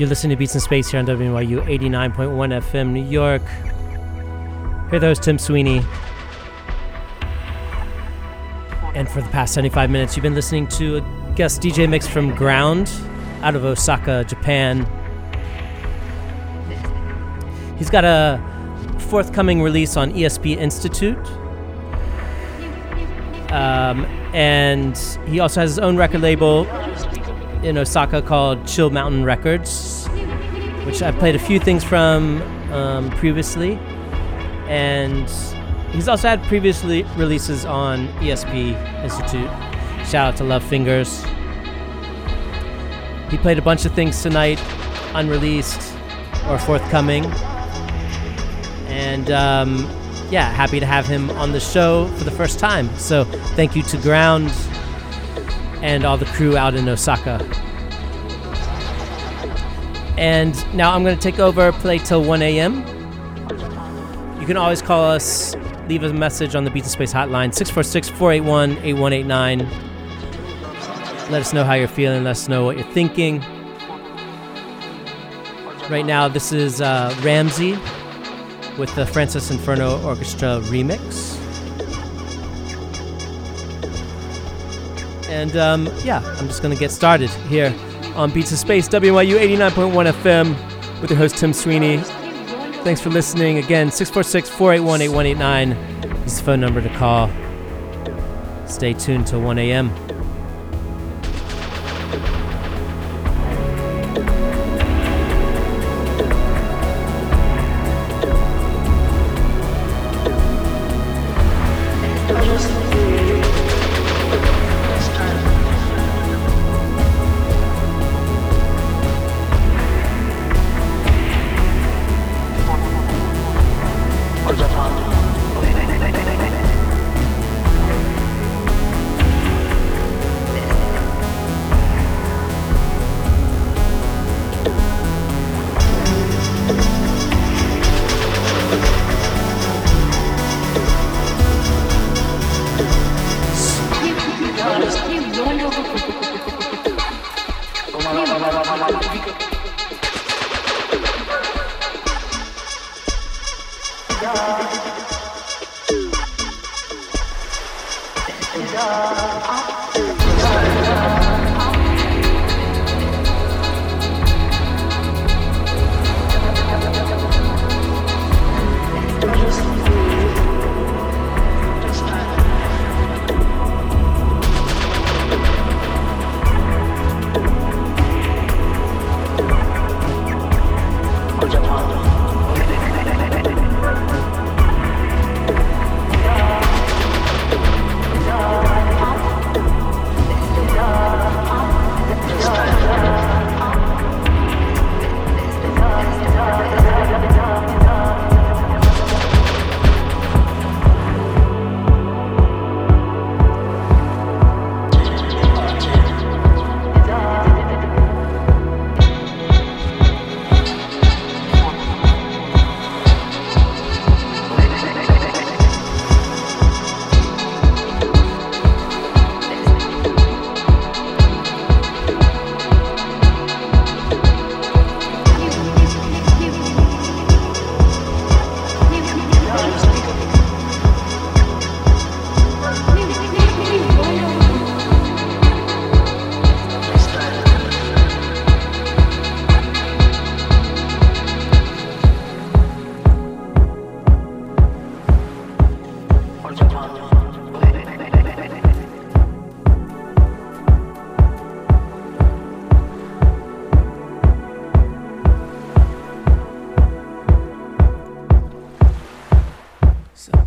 You're listening to Beats in Space here on WNYU 89.1 FM New York. Here, the host Tim Sweeney. And for the past 75 minutes, you've been listening to a guest DJ mix from Ground out of Osaka, Japan. He's got a forthcoming release on ESP Institute. Um, and he also has his own record label in Osaka called Chill Mountain Records, which I played a few things from um, previously. And he's also had previously releases on ESP Institute. Shout out to Lovefingers. He played a bunch of things tonight, unreleased or forthcoming. And um, yeah, happy to have him on the show for the first time. So thank you to Ground and all the crew out in Osaka. And now I'm going to take over, play till 1 a.m. You can always call us, leave a message on the Beats in Space hotline, 646 481 8189. Let us know how you're feeling, let us know what you're thinking. Right now, this is uh, Ramsey with the Francis Inferno Orchestra remix. And um, yeah, I'm just going to get started here on Beats of Space, WNYU 89.1 FM with your host Tim Sweeney. Thanks for listening. Again, 646 481 8189 is the phone number to call. Stay tuned till 1 a.m.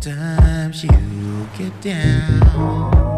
Sometimes you get down.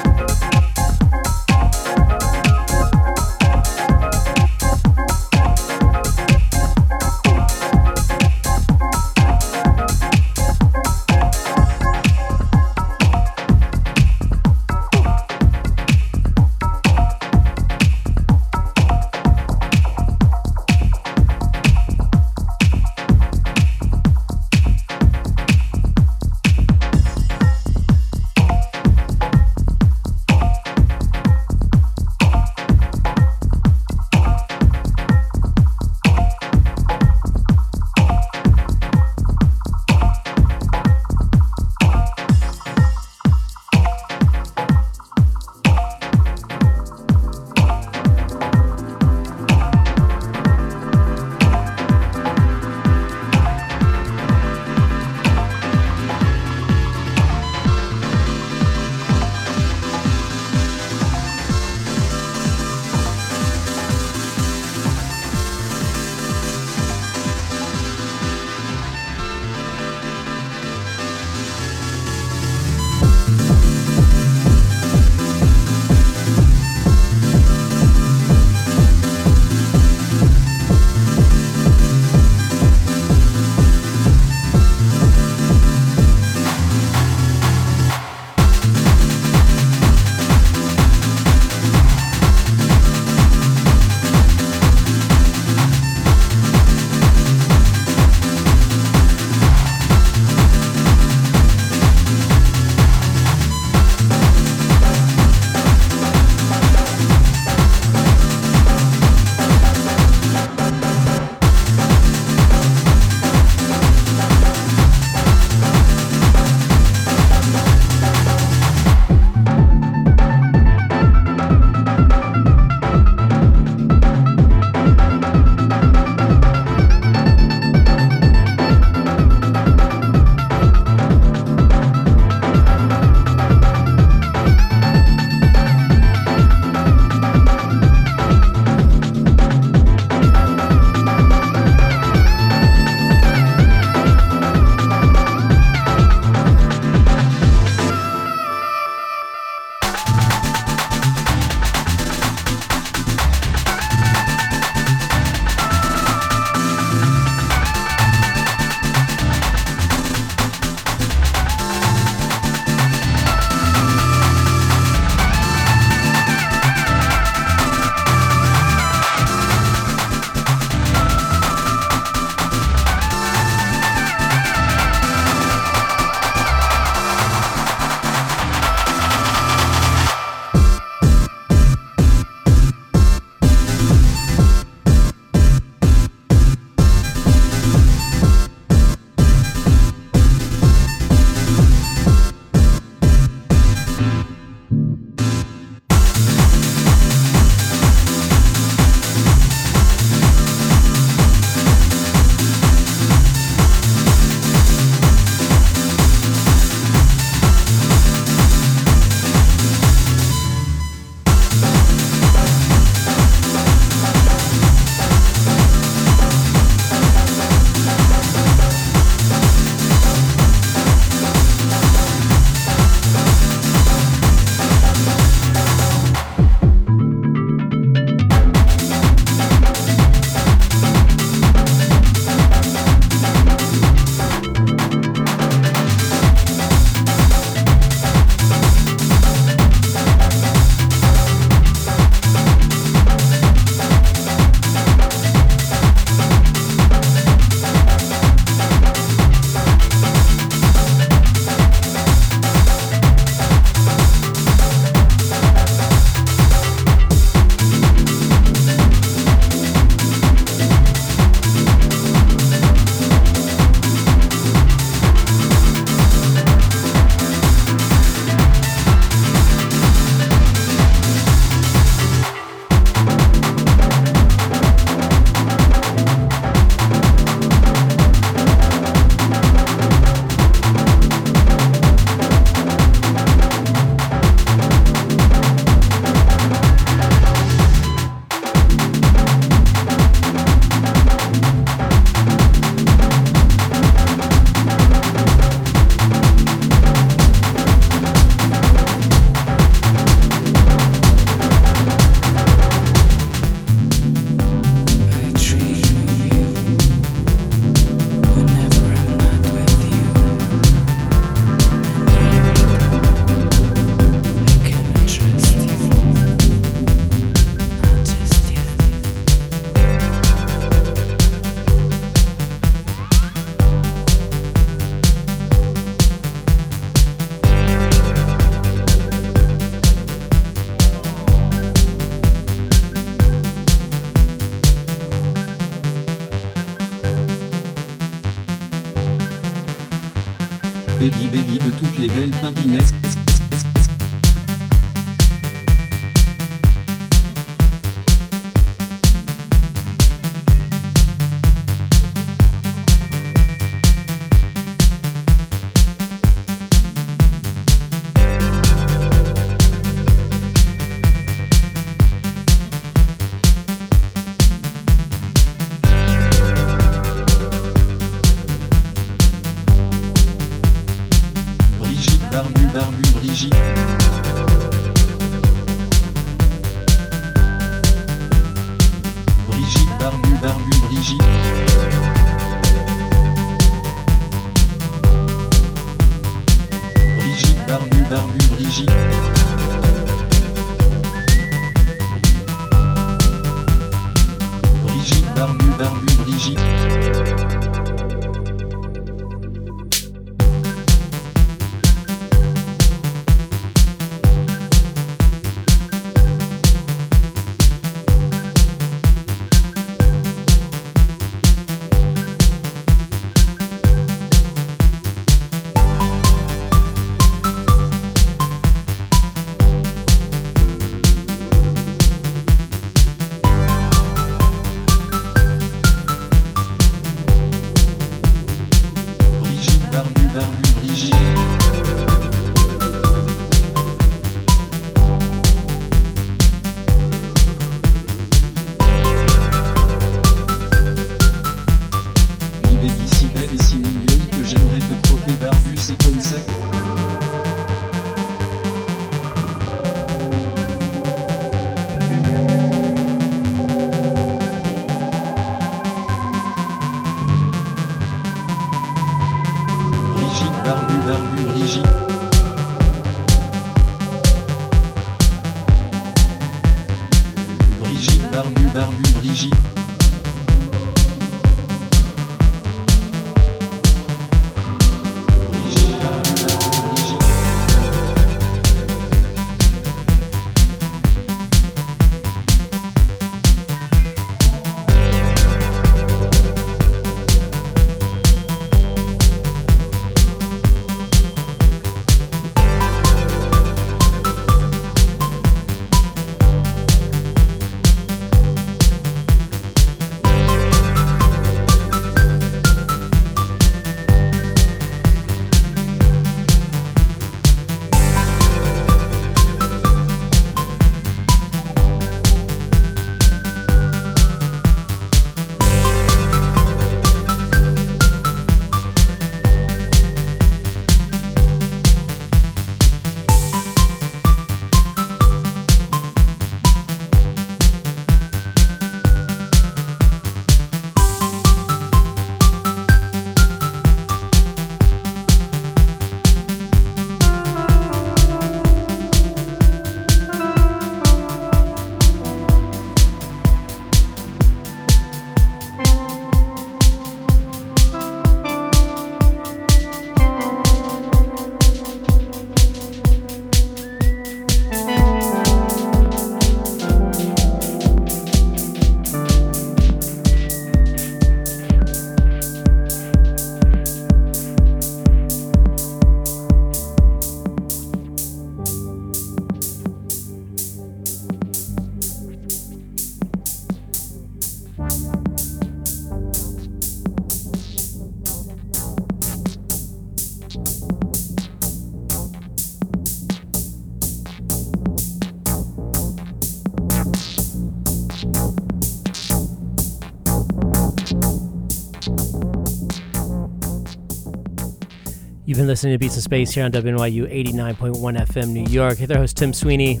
You've been listening to Beats In Space here on WNYU 89.1 FM New York. Hey there, host Tim Sweeney.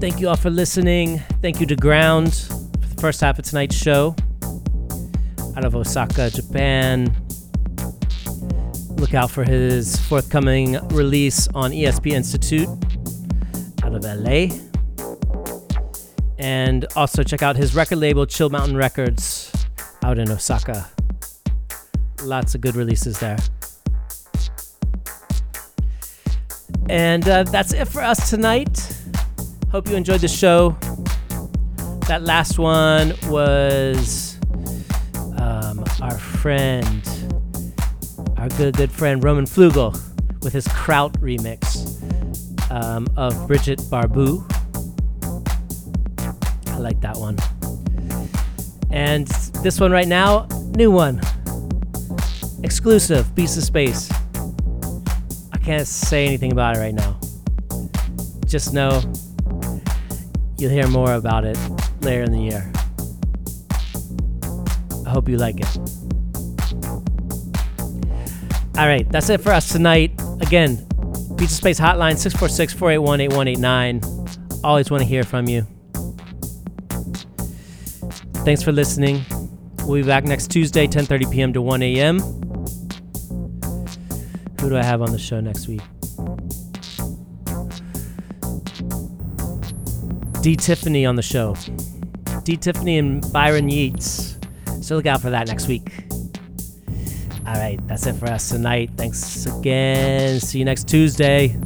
Thank you all for listening. Thank you to Ground for the first half of tonight's show out of Osaka, Japan. Look out for his forthcoming release on ESP Institute out of LA. And also check out his record label, Chill Mountain Records, out in Osaka. Lots of good releases there. And uh, that's it for us tonight. Hope you enjoyed the show. That last one was um, our friend, our good, good friend Roman Flugel with his Kraut remix um, of Bridget Barbu. I like that one. And this one right now, new one. Exclusive, Beats In Space. I can't say anything about it right now. Just know you'll hear more about it later in the year. I hope you like it. All right, that's it for us tonight. Again, of Space Hotline 646 481 8189. Always want to hear from you. Thanks for listening. We'll be back next Tuesday, 10:30 p.m. to 1 a.m. Who do I have on the show next week? D. Tiffany on the show. D. Tiffany and Byron Yeates. So look out for that next week. All right, that's it for us tonight. Thanks again. See you next Tuesday.